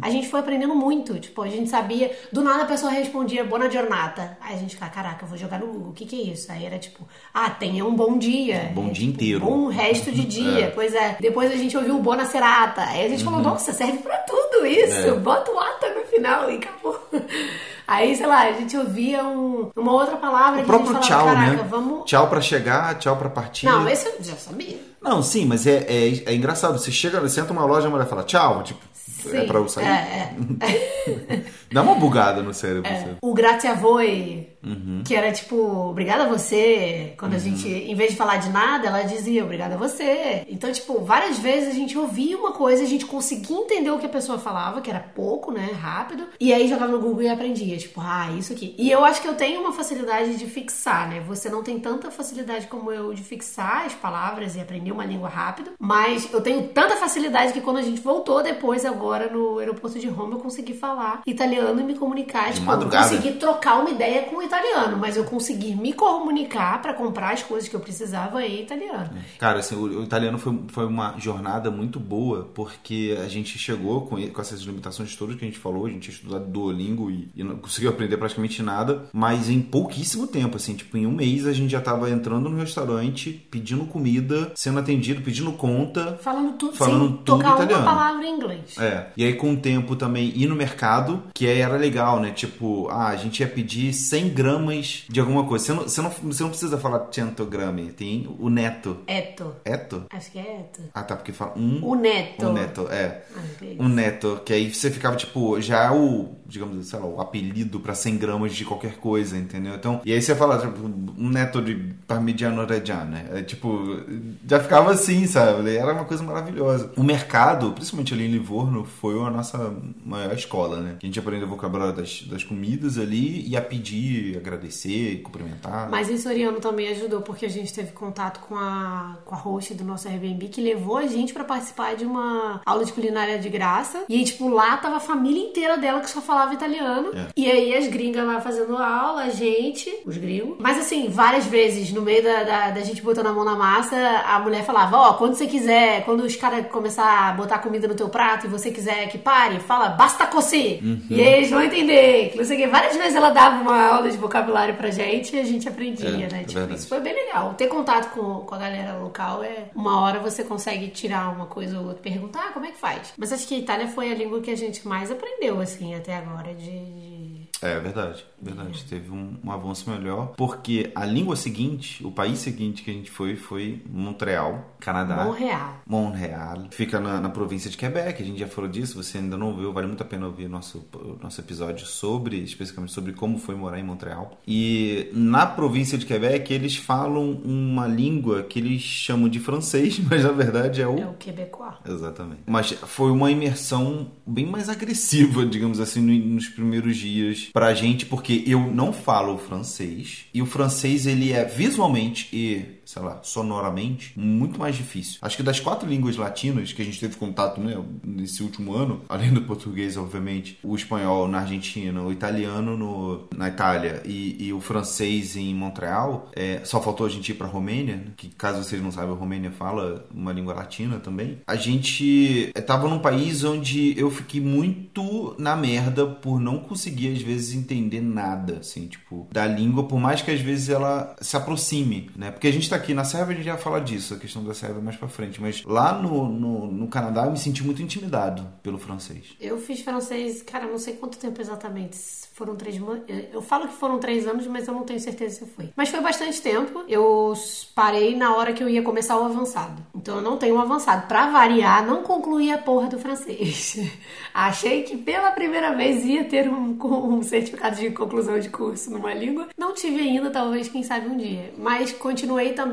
A gente foi aprendendo muito, tipo, a gente sabia, do nada a pessoa respondia buona giornata. Aí a gente ficava, caraca, eu vou jogar no Google, o que que é isso? Aí era tipo, ah, tenha um bom dia. Um bom É, dia tipo, inteiro. Bom resto de dia. Pois é. Depois a gente ouviu o Bona Serata. Aí a gente falou, nossa, serve pra tudo isso. Uhum. É. Bota o ata no final e acabou. Aí, sei lá, a gente ouvia um- uma outra palavra O que a gente próprio falava, tchau, né? vamos... Tchau pra chegar, tchau pra partir. Não, esse eu já sabia. Não, sim, mas é, é, é engraçado. Você chega, você entra numa loja, a mulher fala tchau, tipo, é Sim. pra eu sair. É, é. Dá uma bugada no cérebro. O grazie a voi, Uhum. que era tipo, obrigada a você. Quando a gente, em vez de falar de nada, ela dizia obrigada a você. Então, tipo, várias vezes a gente ouvia uma coisa, a gente conseguia entender o que a pessoa falava, que era pouco, né, rápido. E aí jogava no Google e aprendia, tipo, ah, isso aqui. E eu acho que eu tenho uma facilidade de fixar, né? Você não tem tanta facilidade como eu de fixar as palavras e aprender uma língua rápido, mas eu tenho tanta facilidade que quando a gente voltou depois, agora no aeroporto de Roma, eu consegui falar italiano e me comunicar. De tipo, eu consegui trocar uma ideia com o italiano, mas eu consegui me comunicar pra comprar as coisas que eu precisava em italiano. Cara, assim, o, o italiano foi, foi uma jornada muito boa, porque a gente chegou com, com essas limitações todas que a gente falou, a gente tinha estudado Duolingo e, e não conseguiu aprender praticamente nada, mas em pouquíssimo tempo, assim, tipo, em um mês a gente já tava entrando no restaurante, pedindo comida, sendo atendido, pedindo conta. Falando tudo Falando sem tudo tocar italiano. uma palavra em inglês. É, e aí com o tempo também ir no mercado, que aí era legal, né? Tipo, ah, a gente ia pedir 100 gramas de alguma coisa. Você não, você não, você não precisa falar 100 grami, tem o neto. Eto. Eto? Acho que é eto. Ah, tá, porque fala um... O neto. Um neto, é. Acho que é isso. Um neto, que aí você ficava, tipo, já o, digamos, sei lá, o apelido pra 100 gramas de qualquer coisa, entendeu? Então, e aí você fala, tipo, um neto de parmigiano reggiano, né? É, tipo, já ficava assim, sabe? Era uma coisa maravilhosa. O mercado, principalmente ali em Livorno, foi a nossa maior escola, né? A gente aprendeu o vocabulário das, das comidas ali e a pedir, agradecer, cumprimentar. Mas em Soriano também ajudou, porque a gente teve contato com a, com a host do nosso Airbnb, que levou a gente pra participar de uma aula de culinária de graça. E aí, tipo, lá tava a família inteira dela que só falava italiano. É. E aí as gringas lá fazendo aula, a gente, os gringos. Mas assim, várias vezes, no meio da, da, da gente botando a mão na massa, a mulher falava, ó, quando você quiser, quando os caras começar a botar comida no teu prato e você quiser que pare, fala, basta così. E aí eles vão entender. Que não sei o quê. Várias vezes ela dava uma aula de vocabulário pra gente e a gente aprendia, É, né? é Tipo, isso foi bem legal. Ter contato com, com a galera local é uma hora você consegue tirar uma coisa ou outra, perguntar ah, como é que faz. Mas acho que a Itália foi a língua que a gente mais aprendeu, assim, até agora, de. de- É verdade, verdade. Teve um, um avanço melhor, porque a língua seguinte, o país seguinte que a gente foi, foi Montreal, Canadá. Montreal. Montreal. Fica na, na província de Quebec, a gente já falou disso, você ainda não ouviu, vale muito a pena ouvir nosso, nosso episódio sobre, especificamente sobre como foi morar em Montreal. E na província de Quebec, eles falam uma língua que eles chamam de francês, mas na verdade é o É o Quebecois. Exatamente. Mas foi uma imersão bem mais agressiva, digamos assim, no- nos primeiros dias pra gente, porque eu não falo francês e o francês ele é visualmente e, sei lá, sonoramente muito mais difícil. Acho que das quatro línguas latinas que a gente teve contato, né, nesse último ano, além do português, obviamente, o espanhol na Argentina, o italiano no, na Itália e, e o francês em Montreal, é, só faltou a gente ir pra Romênia, né, que caso vocês não saibam, a Romênia fala uma língua latina também. A gente é, tava num país onde eu fiquei muito na merda por não conseguir, às vezes, entender nada, assim, tipo, da língua, por mais que às vezes ela se aproxime, né? Porque a gente tá aqui na Sérvia, a gente já fala disso, a questão da Sérvia mais pra frente, mas lá no, no, no Canadá eu me senti muito intimidado pelo francês. Eu fiz francês, cara, não sei quanto tempo exatamente. Foram três. Eu falo que foram três anos, mas eu não tenho certeza se foi. Mas foi bastante tempo. Eu parei na hora que eu ia começar o avançado. Então eu não tenho um avançado. Pra variar, não concluí a porra do francês. Achei que pela primeira vez ia ter um um certificado de conclusão de curso numa língua. Não tive ainda, talvez, quem sabe um dia. Mas continuei também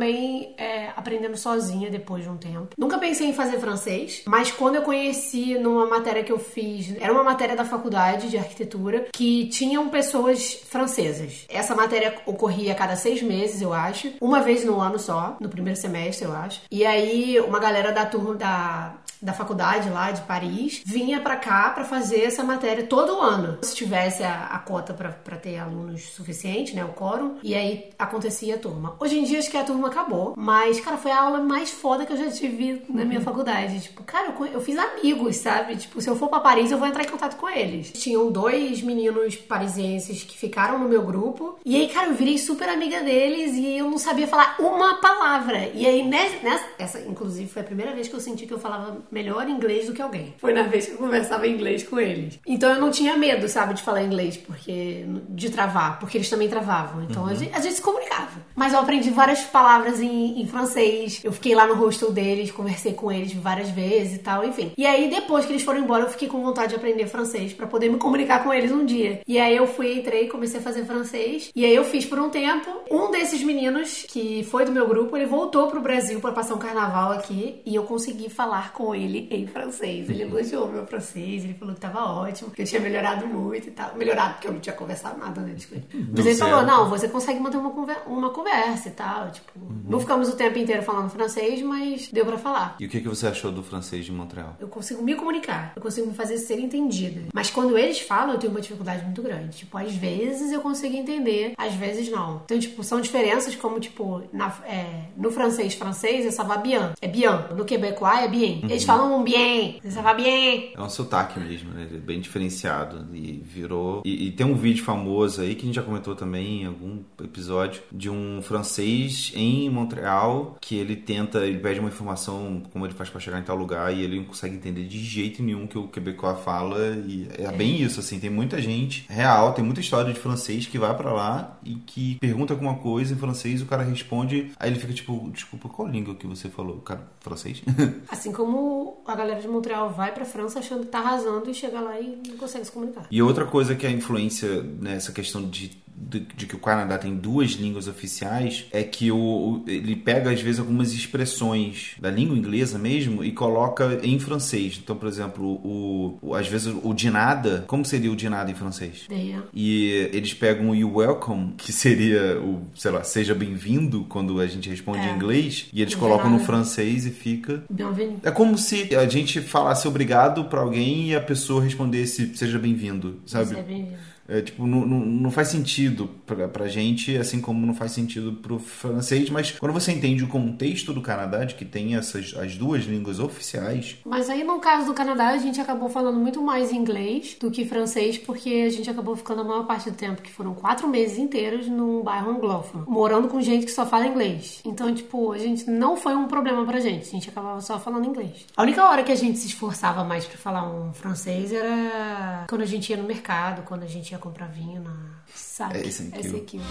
é, aprendendo sozinha depois de um tempo. Nunca pensei em fazer francês, mas quando eu conheci numa matéria que eu fiz, era uma matéria da faculdade de arquitetura que tinham pessoas francesas. Essa matéria ocorria a cada seis meses, eu acho, uma vez no ano só, no primeiro semestre, eu acho. E aí uma galera da turma da da faculdade lá de Paris vinha pra cá pra fazer essa matéria todo ano. Se tivesse a, a cota pra pra ter alunos suficiente, né, o quórum, e aí acontecia a turma. Hoje em dia acho que a turma acabou, mas cara, foi a aula mais foda que eu já tive na minha faculdade. Tipo, cara, eu, eu fiz amigos, sabe? Tipo, se eu for pra Paris, eu vou entrar em contato com eles. Tinham dois meninos parisienses que ficaram no meu grupo, e aí, cara, eu virei super amiga deles e eu não sabia falar uma palavra. E aí, nessa, nessa essa, inclusive, foi a primeira vez que eu senti que eu falava melhor inglês do que alguém. Foi na vez que eu conversava inglês com eles. Então eu não tinha medo, sabe, de falar inglês, porque de travar, porque eles também travavam. Então a, gente, a gente se comunicava. Mas eu aprendi várias palavras em, em francês. Eu fiquei lá no hostel deles, conversei com eles várias vezes e tal, enfim. E aí depois que eles foram embora, eu fiquei com vontade de aprender francês pra poder me comunicar com eles um dia. E aí eu fui, entrei, comecei a fazer francês. E aí eu fiz por um tempo. Um desses meninos que foi do meu grupo, ele voltou pro Brasil pra passar um carnaval aqui e eu consegui falar com ele em francês. Ele elogiou meu francês, ele falou que tava ótimo, que eu tinha melhorado muito e tal. Melhorado porque eu não tinha conversado nada com ele. Mas ele falou: certo. não, você consegue manter uma, conver- uma conversa e tal. Tipo, não ficamos o tempo inteiro falando francês, mas deu pra falar. E o que, que você achou do francês de Montreal? Eu consigo me comunicar, eu consigo me fazer ser entendida. Mas quando eles falam, eu tenho uma dificuldade muito grande. Tipo, às vezes eu consigo entender, às vezes não. Então, tipo, são diferenças como, tipo, na- é, no francês francês é ça va bien. É bien. No quebecois é bien. Eles falam bien. Ça va bien. É um sotaque mesmo, né? É bem diferenciado e virou. E, e tem um vídeo famoso aí que a gente já comentou também em algum episódio de um francês em Montreal que ele tenta, ele pede uma informação como ele faz pra chegar em tal lugar e ele não consegue entender de jeito nenhum que o quebecois fala e é bem isso, assim, tem muita gente real, tem muita história de francês que vai pra lá e que pergunta alguma coisa em francês, o cara responde, aí ele fica tipo, desculpa, qual língua que você falou? Cara, francês? Assim como a galera de Montreal vai pra França achando que tá arrasando e chega lá e não consegue se comunicar. E outra coisa que a influência nessa questão de, de, de que o Canadá tem duas línguas oficiais é que o, o- ele pega, às vezes, algumas expressões da língua inglesa mesmo e coloca em francês. Então, por exemplo, o, o- às vezes o de nada, como seria o de nada em francês? Daí, E eles pegam o you welcome, que seria o, sei lá, seja bem-vindo quando a gente responde É. em inglês, e eles colocam no francês e fica bienvenue. é como se a gente falasse obrigado pra alguém e a pessoa respondesse seja bem-vindo, sabe? Você é bem-vindo. É, tipo, não, não, não faz sentido pra, pra gente, assim como não faz sentido pro francês, mas quando você entende o contexto do Canadá, de que tem essas as duas línguas oficiais, Mas aí no caso do Canadá, a gente acabou falando muito mais inglês do que francês, porque a gente acabou ficando a maior parte do tempo, que foram quatro meses inteiros, num bairro anglófono, morando com gente que só fala inglês. Então, tipo, a gente não foi um problema pra gente, a gente acabava só falando inglês. A única hora que a gente se esforçava mais pra falar um francês era quando a gente ia no mercado, quando a gente ia comprar vinho na. Sabe? É esse aqui. Esse aqui.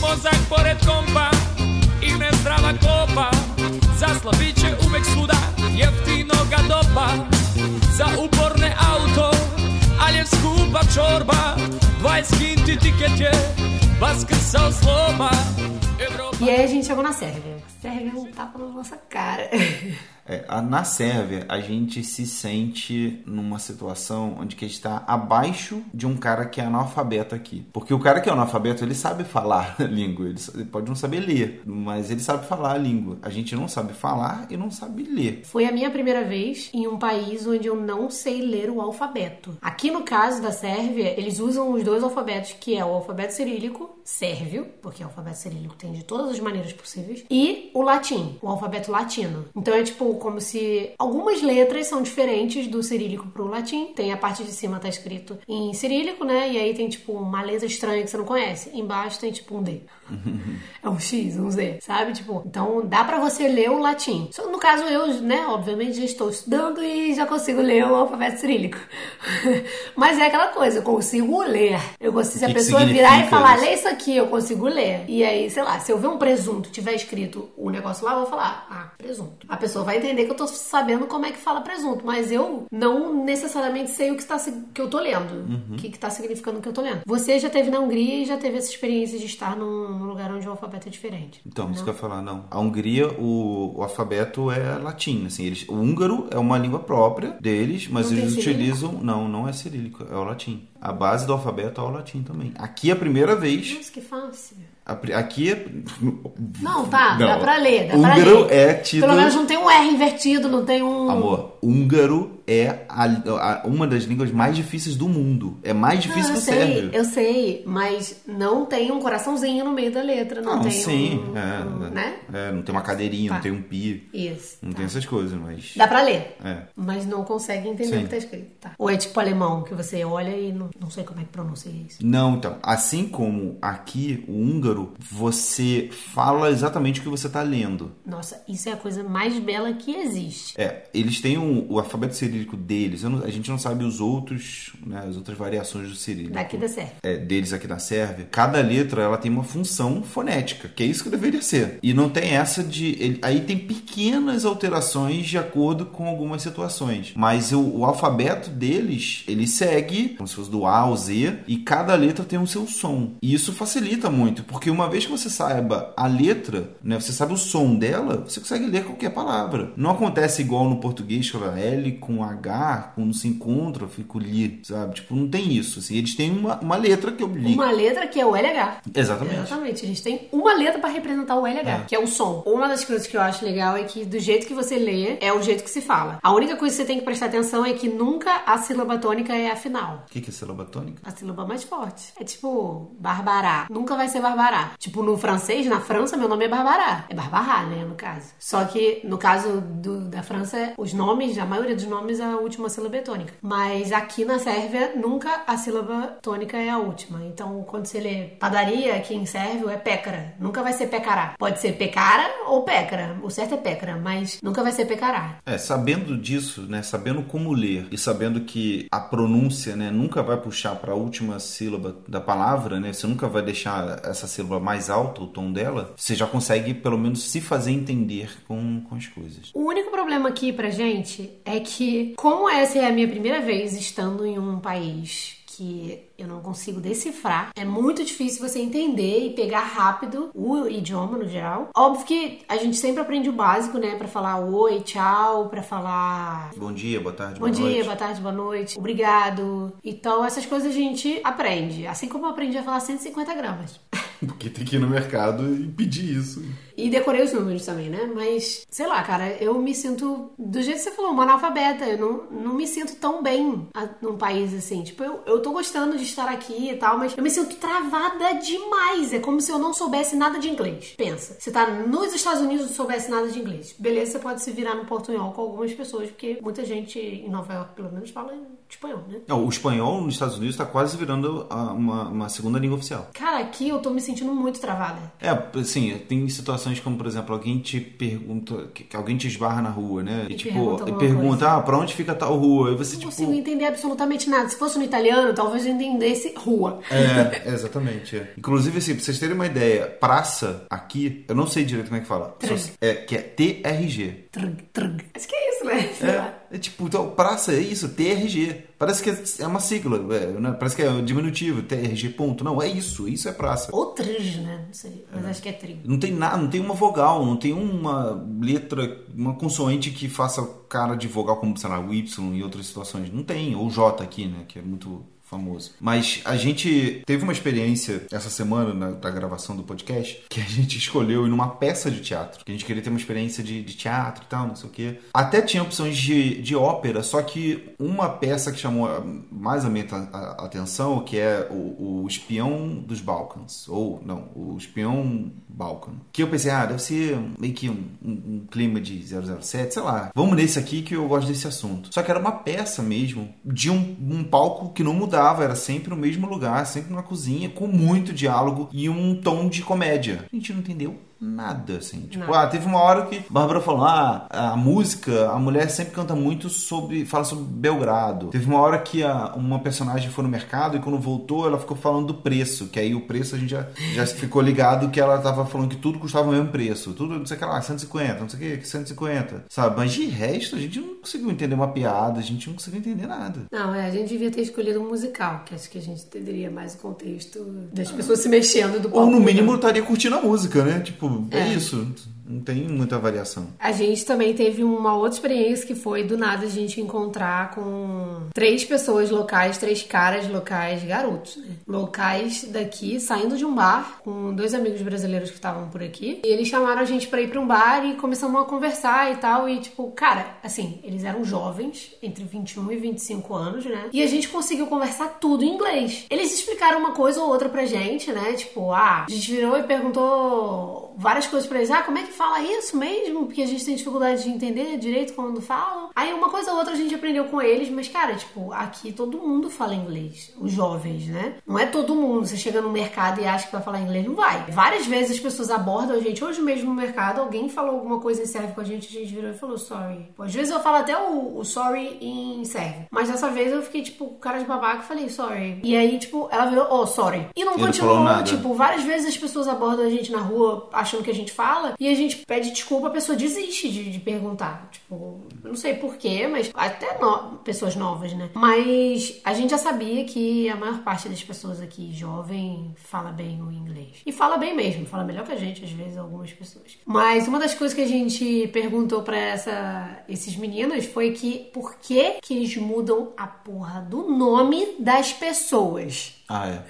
Mozak pored kompa i nezdrava kopa Za slabiće uvek svuda jeftinoga doba Za uporne auto, ali je skupa čorba 20 kinti tiket je, Evropa E aí a gente chegou na Sérvia. Sérvia é um tapa na nossa cara. é, na Sérvia a gente se sente numa situação onde que a gente está abaixo de um cara que é analfabeto aqui. Porque o cara que é analfabeto, ele sabe falar a língua, ele pode não saber ler, mas ele sabe falar a língua. A gente não sabe falar e não sabe ler. Foi a minha primeira vez em um país onde eu não sei ler o alfabeto. Aqui no caso da Sérvia, eles usam os dois alfabetos, que é o alfabeto cirílico, sérvio, porque o alfabeto cirílico tem de todas as maneiras possíveis, e o latim, o alfabeto latino. Então é tipo como se algumas letras são diferentes do cirílico pro latim. Tem a parte de cima tá escrito em cirílico, né? E aí tem tipo uma letra estranha que você não conhece. Embaixo tem tipo um D. É um X, um Z, sabe? Tipo, então dá pra você ler o latim. Só no caso eu, né, obviamente já estou estudando e já consigo ler o alfabeto cirílico. Mas é aquela coisa, eu consigo ler. Eu consigo, se a pessoa virar e falar, lê isso aqui, eu consigo ler. E aí, sei lá, se eu ver um presunto, tiver escrito o negócio lá, eu vou falar, ah, presunto. A pessoa vai entender que eu tô sabendo como é que fala presunto, mas eu não necessariamente sei o que, está, sig- que eu tô lendo, Uhum. o que, que tá significando o que eu tô lendo. Você já teve na Hungria e já teve essa experiência de estar num, lugar onde o alfabeto é diferente. Então, isso que eu ia falar, não. A Hungria, o, o alfabeto é latim, assim, eles, o húngaro é uma língua própria deles, mas Não eles cirílico? utilizam, não, não é cirílico, é o latim. A base do alfabeto é o latim também. Aqui é a primeira vez, Nossa, que fácil. a aqui é... Não, tá, Não. dá pra ler, dá pra Húngaro ler. é tido... Pelo menos não tem um R invertido, não tem um... Amor, húngaro é a- a- uma das línguas mais difíceis do mundo. É mais Não, difícil eu que o sei, sérvio. eu sei, mas não tem um coraçãozinho no meio da letra, não, Não, tem sim, um, é, um, né? é, não tem uma cadeirinha, Tá. não tem um pi, Isso. não tá. tem essas coisas, mas... Dá pra ler, É. mas não consegue entender Sim. o que tá escrito. Tá. Ou é tipo alemão, que você olha e não, não sei como é que pronuncia isso. Não, então, assim como aqui, o húngaro, você fala exatamente o que você está lendo. Nossa, isso é a coisa mais bela que existe. É, eles têm um- o alfabeto cirílico deles, eu não- a gente não sabe os outros, né, as outras variações do cirílico. Daqui da Sérvia. é, deles aqui na Sérvia, cada letra ela tem uma função fonética, que é isso que deveria ser. E não tem essa de. ele- aí tem pequenas alterações de acordo com algumas situações. Mas o, o alfabeto deles, ele segue, como se fosse do A ao Z, e cada letra tem o seu som. E isso facilita muito, porque uma vez que você saiba a letra, né, você sabe o som dela, você consegue ler qualquer palavra. Não acontece igual no português, que ela L com H, quando se encontra, eu fico li, sabe? Tipo, não tem isso. Assim, eles têm uma, uma letra que eu li. Uma letra que é o LH. Exatamente. Exatamente. A gente tem uma letra pra representar o LH, que é o som. Uma das coisas que eu acho legal é que do jeito que você lê, é o jeito que se fala. A única coisa que você tem que prestar atenção é que nunca a sílaba tônica é a final. O que, que é sílaba tônica? A sílaba mais forte. É tipo, barbará. Nunca vai ser barbará. Tipo, no francês, na França, meu nome é barbará. É barbará, né, no caso. Só que, no caso do- da França, os nomes, a maioria dos nomes, a última sílaba é tônica. Mas aqui na Sérvia, nunca a sílaba tônica é a última. Então, quando você lê padaria, aqui em sérvio, é pécara. Nunca vai ser pecará. Pode ser pecara ou pécara. O certo é pécara, mas nunca vai ser pecará. É, sabendo disso, né, sabendo como ler e sabendo que a pronúncia, né, nunca vai puxar para a última sílaba da palavra, né, você nunca vai deixar essa sílaba mais alta, o tom dela, você já consegue pelo menos se fazer entender com, com as coisas. O único problema aqui pra gente é que, como essa é a minha primeira vez estando em um país que eu não consigo decifrar, é muito difícil você entender e pegar rápido o idioma no geral. Óbvio que a gente sempre aprende o básico, né, Pra falar oi, tchau, pra falar Bom dia, boa tarde, Bom boa dia, noite. boa tarde, boa noite, obrigado. Então, essas coisas a gente aprende. Assim como eu aprendi a falar 150 gramas. Porque tem que ir no mercado e pedir isso. E decorei os números também, né? Mas, sei lá, cara, eu me sinto, do jeito que você falou, uma analfabeta. Eu não, não me sinto tão bem a- num país assim. Tipo, eu, eu tô gostando de estar aqui e tal, mas eu me sinto travada demais. É como se eu não soubesse nada de inglês. Pensa, você tá nos Estados Unidos e não soubesse nada de inglês. Beleza, você pode se virar no portunhol com algumas pessoas, porque muita gente em Nova York, pelo menos, fala espanhol, né? Não, o espanhol nos Estados Unidos está quase virando uma, uma segunda língua oficial. Cara, aqui eu tô me sentindo muito travada. É, assim, tem situações como, por exemplo, alguém te pergunta, que, alguém te esbarra na rua, né? E, E tipo, pergunta e pergunta, coisa. ah, pra onde fica tal rua? E você, Não tipo. consigo entender absolutamente nada. Se fosse no italiano, talvez eu entendesse rua. É, exatamente. é. Inclusive, assim, pra vocês terem uma ideia, praça aqui, eu não sei direito como é que fala. Só- É, que é TRG. Trug, trug. Acho que é isso, né? É, é tipo, então, praça é isso, TRG. Parece que é- é uma sigla, é, né? parece que é diminutivo, TRG ponto. Não, é isso, isso é praça. Ou trige, né? Não sei. Mas acho que é trigo. Não tem nada, não tem uma vogal, não tem uma letra, uma consoante que faça cara de vogal como, sei lá, o Y em outras situações. Não tem, ou J aqui, né, que é muito famoso. Mas a gente teve uma experiência essa semana na, gravação do podcast que a gente escolheu ir numa peça de teatro. Que a gente queria ter uma experiência de, de teatro e tal, não sei o quê. Até tinha opções de, de ópera, só que uma peça que chamou mais a minha atenção, que é o, o Espião dos Balcãs. Ou, não, o Espião Balkan. Que eu pensei, ah, deve ser meio que um, um- um clima de 007, sei lá. Vamos nesse aqui que eu gosto desse assunto. Só que era uma peça mesmo, de um, um palco que não mudava, era sempre no mesmo lugar, sempre numa cozinha, com muito diálogo e um tom de comédia. A gente não entendeu nada, assim. Tipo, Não. ah, teve uma hora que Bárbara falou, ah, a música, a mulher sempre canta muito sobre, fala sobre Belgrado. Teve uma hora que a- uma personagem foi no mercado e quando voltou ela ficou falando do preço, que aí o preço a gente já, já ficou ligado que ela tava falando que tudo custava o mesmo preço. Tudo, não sei o que lá, 150, não sei o que, 150, sabe? Mas de resto a gente não conseguiu entender uma piada, a gente não conseguiu entender nada. Não, é, a gente devia ter escolhido um musical, que acho que a gente entenderia mais o contexto das pessoas se mexendo do palco. Ou no mínimo eu estaria curtindo a música, né? Tipo, é, É. isso. Não tem muita variação. A gente também teve uma outra experiência que foi do nada a gente encontrar com três pessoas locais, três caras locais, garotos, né? Locais daqui, saindo de um bar com dois amigos brasileiros que estavam por aqui. E eles chamaram a gente pra ir pra um bar e começamos a conversar e tal. E tipo, cara, assim, eles eram jovens, entre 21 e 25 anos, né? E a gente conseguiu conversar tudo em inglês. Eles explicaram uma coisa ou outra pra gente, né? Tipo, ah, a gente virou e perguntou várias coisas pra eles. Ah, como é que fala isso mesmo? Porque a gente tem dificuldade de entender direito quando falam. Aí uma coisa ou outra a gente aprendeu com eles, mas cara, tipo, aqui todo mundo fala inglês. Os jovens, né? Não é todo mundo. Você chega no mercado e acha que vai falar inglês, não vai. Várias vezes as pessoas abordam a gente. Hoje mesmo no mercado, alguém falou alguma coisa em sérvio com a gente, a gente virou e falou sorry. Pô, às vezes eu falo até o, o sorry em sérvio. Mas dessa vez eu fiquei, tipo, cara de babaca e falei sorry. E aí, tipo, ela virou, oh, sorry. E não E não continuou, nada. tipo, várias vezes as pessoas abordam a gente na rua achando que a gente fala e a gente pede desculpa, a pessoa desiste de, de perguntar. Tipo, não sei porquê, mas até no- pessoas novas, né? Mas a gente já sabia que a maior parte das pessoas aqui jovem fala bem o inglês. E fala bem mesmo, fala melhor que a gente, às vezes, algumas pessoas. Mas uma das coisas que a gente perguntou essa, esses meninos foi que por que que eles mudam a porra do nome das pessoas? Ah, é.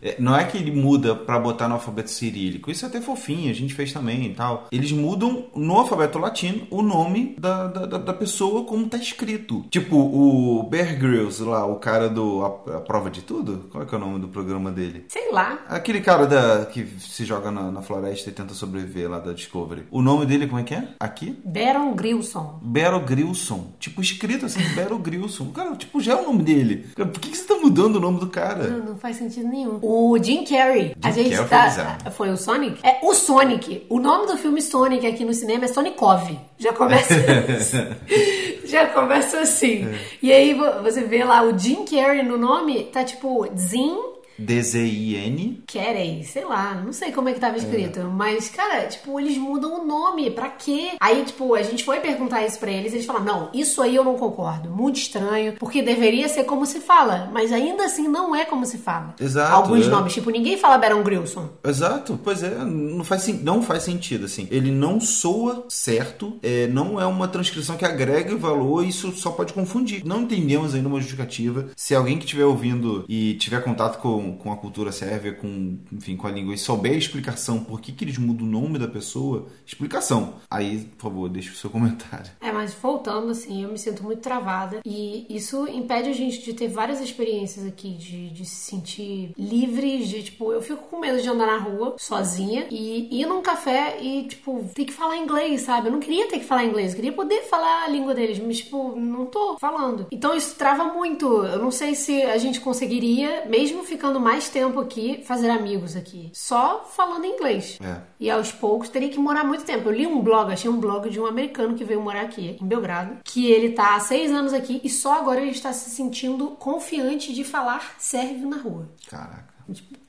É, Não é que ele muda pra botar no alfabeto cirílico. Isso é até fofinho, a gente fez também e tal. Eles mudam no alfabeto latino o nome da, da, da- pessoa como tá escrito. Tipo, o Bear Grylls lá, o cara do a, a Prova de Tudo. Qual é que é o nome do programa dele? Sei lá. Aquele cara da, que se joga na, na floresta e tenta sobreviver lá da Discovery. O nome dele, como é que é? Aqui? Baron Grilson. Bero Grilson. Tipo, escrito assim, Bero Grilson. Cara, tipo, já é o nome dele. Por que, que você tá mudando o nome do cara? Não, não faz sentido nenhum. O Jim Carrey. a gente Carrey tá. Foi o Sonic? É o Sonic. O nome do filme Sonic aqui no cinema é Sonikov. Já começa. Já começa assim. E aí vo- você vê lá o Jim Carrey no nome, tá tipo Jim D-Z-I-N. Carey, sei lá, não sei como é que tava escrito. Mas, cara, tipo, eles mudam o nome, pra quê? Aí, tipo, a gente foi perguntar isso pra eles, eles falaram, não, isso aí eu não concordo, muito estranho, porque deveria ser como se fala, mas ainda assim não é como se fala. Exato, Alguns é. nomes, tipo, ninguém fala Baron Grilson. Exato, pois é, não faz, não faz sentido, assim. Ele não soa certo, é, não é uma transcrição que agrega valor, isso só pode confundir. Não entendemos ainda uma justificativa. Se alguém que estiver ouvindo e tiver contato com, com a cultura sérvia, com, enfim, com a língua, e souber a explicação por que, que eles mudam o nome da pessoa, explicação. Aí, por favor, deixe o seu comentário. É, mas voltando, assim, eu me sinto muito travada. E isso impede a gente de ter várias experiências aqui, de, de se sentir livres, de, tipo, eu fico com medo de andar na rua sozinha e ir num café e, tipo, ter que falar inglês, sabe? Eu não queria ter que falar inglês, eu queria poder falar a língua deles, mas, tipo, não tô falando. Então isso trava muito. Eu não sei se a gente conseguiria, mesmo ficando mais tempo aqui, fazer amigos aqui. Só falando inglês. É. E aos poucos teria que morar muito tempo. Eu li um blog, achei um blog de um americano que veio morar aqui, em Belgrado, que ele tá há seis anos aqui e só agora ele está se sentindo confiante de falar sérvio na rua. Caraca.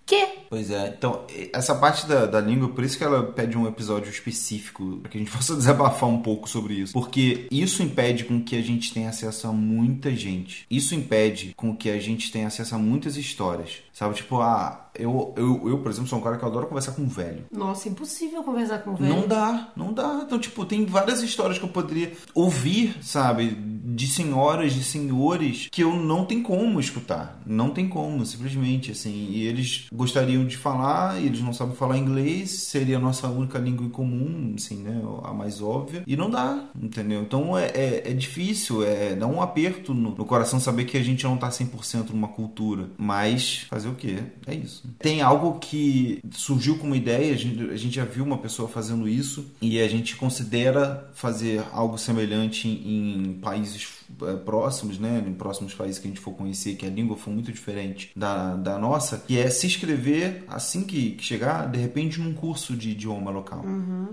Que? Pois é, então, essa parte da, da língua, por isso que ela pede um episódio específico, para que a gente possa desabafar um pouco sobre isso. Porque isso impede com que a gente tenha acesso a muita gente. Isso impede com que a gente tenha acesso a muitas histórias. Sabe, tipo, ah, eu, eu, eu, por exemplo, sou um cara que adora conversar com um velho. Nossa, impossível conversar com o velho. Não dá, não dá. Então, tipo, tem várias histórias que eu poderia ouvir, sabe? De senhoras, de senhores, que eu não tem como escutar. Não tem como, simplesmente, assim. E eles gostariam de falar, e eles não sabem falar inglês, seria a nossa única língua em comum, assim, né? A mais óbvia. E não dá, entendeu? Então é, é, é difícil, é dá um aperto no, no coração saber que a gente não tá 100% numa cultura. Mas fazer o quê? É isso. Tem algo que surgiu como ideia, a gente, a gente já viu uma pessoa fazendo isso, e a gente considera fazer algo semelhante em, países próximos, né, em próximos países que a gente for conhecer, que a língua for muito diferente da, da nossa, que é se inscrever assim que, que chegar, de repente, num curso de idioma local.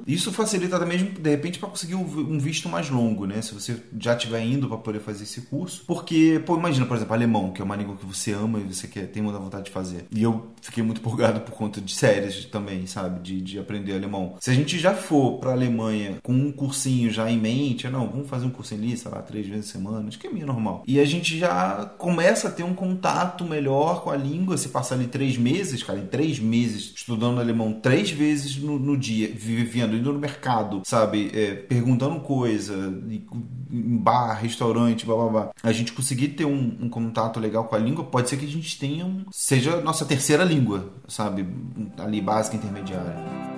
Isso facilita também, de repente, para conseguir um vi- visto mais longo, né? Se você já estiver indo para poder fazer esse curso. Porque, pô, imagina, por exemplo, alemão, que é uma língua que você ama e você quer, tem muita vontade de fazer. E eu fiquei muito empolgado por conta de séries também, sabe? De, de aprender alemão. Se a gente já for para Alemanha com um cursinho já em mente, ah, não, vamos fazer um cursinho ali, sei lá, três vezes a semana, acho que é meio normal. E a gente já começa a ter um contato melhor com a língua. Se passar ali três meses, cara, em três meses estudando alemão três vezes no, no dia, vivendo, indo no mercado, sabe? É, perguntando coisa, em bar, restaurante, blá blá blá. A gente conseguir ter um, um contato legal com a língua, pode ser que a gente tenha um. seja nossa terceira língua, sabe? Ali, básica, intermediária.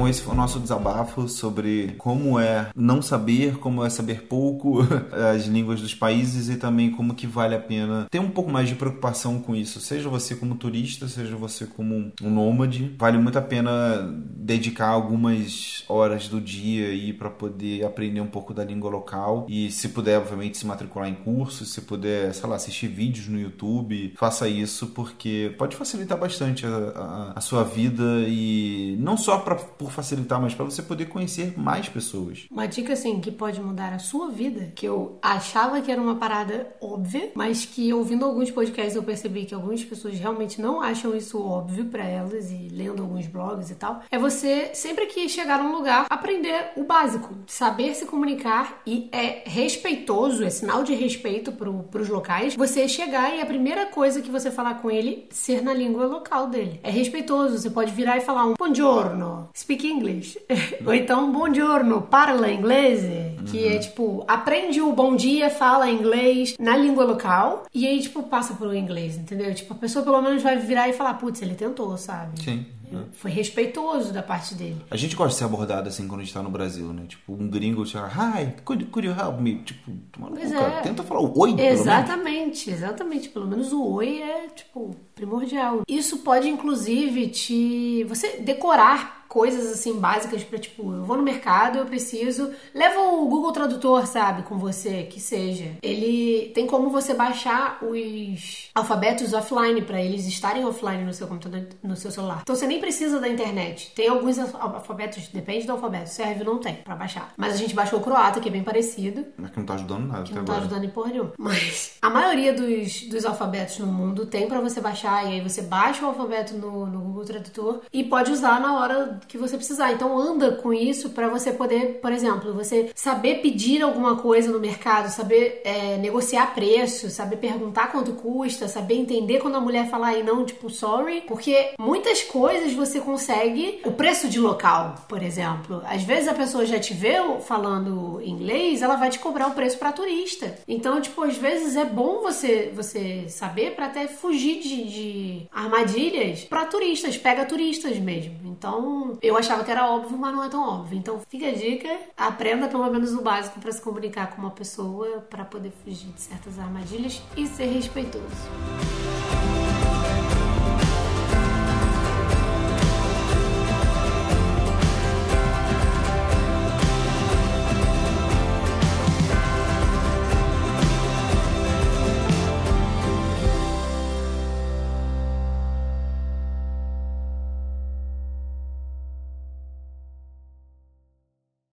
Então esse foi o nosso desabafo sobre como é não saber, como é saber pouco as línguas dos países e também como que vale a pena ter um pouco mais de preocupação com isso. Seja você como turista, seja você como um nômade, vale muito a pena dedicar algumas horas do dia aí para poder aprender um pouco da língua local e se puder, obviamente, se matricular em cursos, se puder, sei lá, assistir vídeos no YouTube, faça isso porque pode facilitar bastante a, a- a sua vida e não só pra, por facilitar, mas para você poder conhecer mais pessoas. Uma dica assim que pode mudar a sua vida, que eu achava que era uma parada óbvia, mas que ouvindo alguns podcasts eu percebi que algumas pessoas realmente não acham isso óbvio pra elas e lendo alguns blogs e tal, é você sempre que chegar num lugar aprender o básico, saber se comunicar e é respeitoso, é sinal de respeito pro, pros locais, você chegar e a primeira coisa que você falar com ele ser na língua local dele. É respeitoso, você pode virar e falar um buongiorno, speak English. Ou então buongiorno, parla inglese, que é tipo, aprende o bom dia, fala inglês na língua local e aí tipo passa pro inglês, entendeu? Tipo, a pessoa pelo menos vai virar e falar, putz, ele tentou, sabe? Sim. Foi respeitoso da parte dele. A gente gosta de ser abordado assim quando a gente tá no Brasil, né? Tipo, um gringo chega, hi, could, could you help me? Tipo, toma no cu, Pois cara. é. Tenta falar o oi, pelo. Exatamente, exatamente. Pelo menos o oi é, tipo, primordial. Isso pode, inclusive, te. você decorar coisas assim básicas pra, tipo, eu vou no mercado, eu preciso. Leva o Google Tradutor, sabe, com você, que seja. Ele tem como você baixar os alfabetos offline pra eles estarem offline no seu computador, no seu celular. Então você nem precisa da internet. Tem alguns al- alfabetos, depende do alfabeto, serve ou não tem pra baixar. Mas a gente baixou o croata, que é bem parecido. Mas que não tá ajudando nada Que até não tá agora. ajudando em porra nenhuma. Mas a maioria dos, dos alfabetos no mundo tem pra você baixar, e aí você baixa o alfabeto no, no Google Tradutor e pode usar na hora que você precisar. Então anda com isso pra você poder, por exemplo, você saber pedir alguma coisa no mercado, saber é, negociar preço, saber perguntar quanto custa, saber entender quando a mulher falar e não, tipo, sorry. Porque muitas coisas você consegue. O preço de local, por exemplo. Às vezes a pessoa já te vê falando inglês, ela vai te cobrar o preço pra turista. Então, tipo, às vezes é bom você, você saber pra até fugir de, de armadilhas pra turistas, pega turistas mesmo. Então, eu achava que era óbvio, mas não é tão óbvio. Então, fica a dica, aprenda pelo menos o básico pra se comunicar com uma pessoa pra poder fugir de certas armadilhas e ser respeitoso.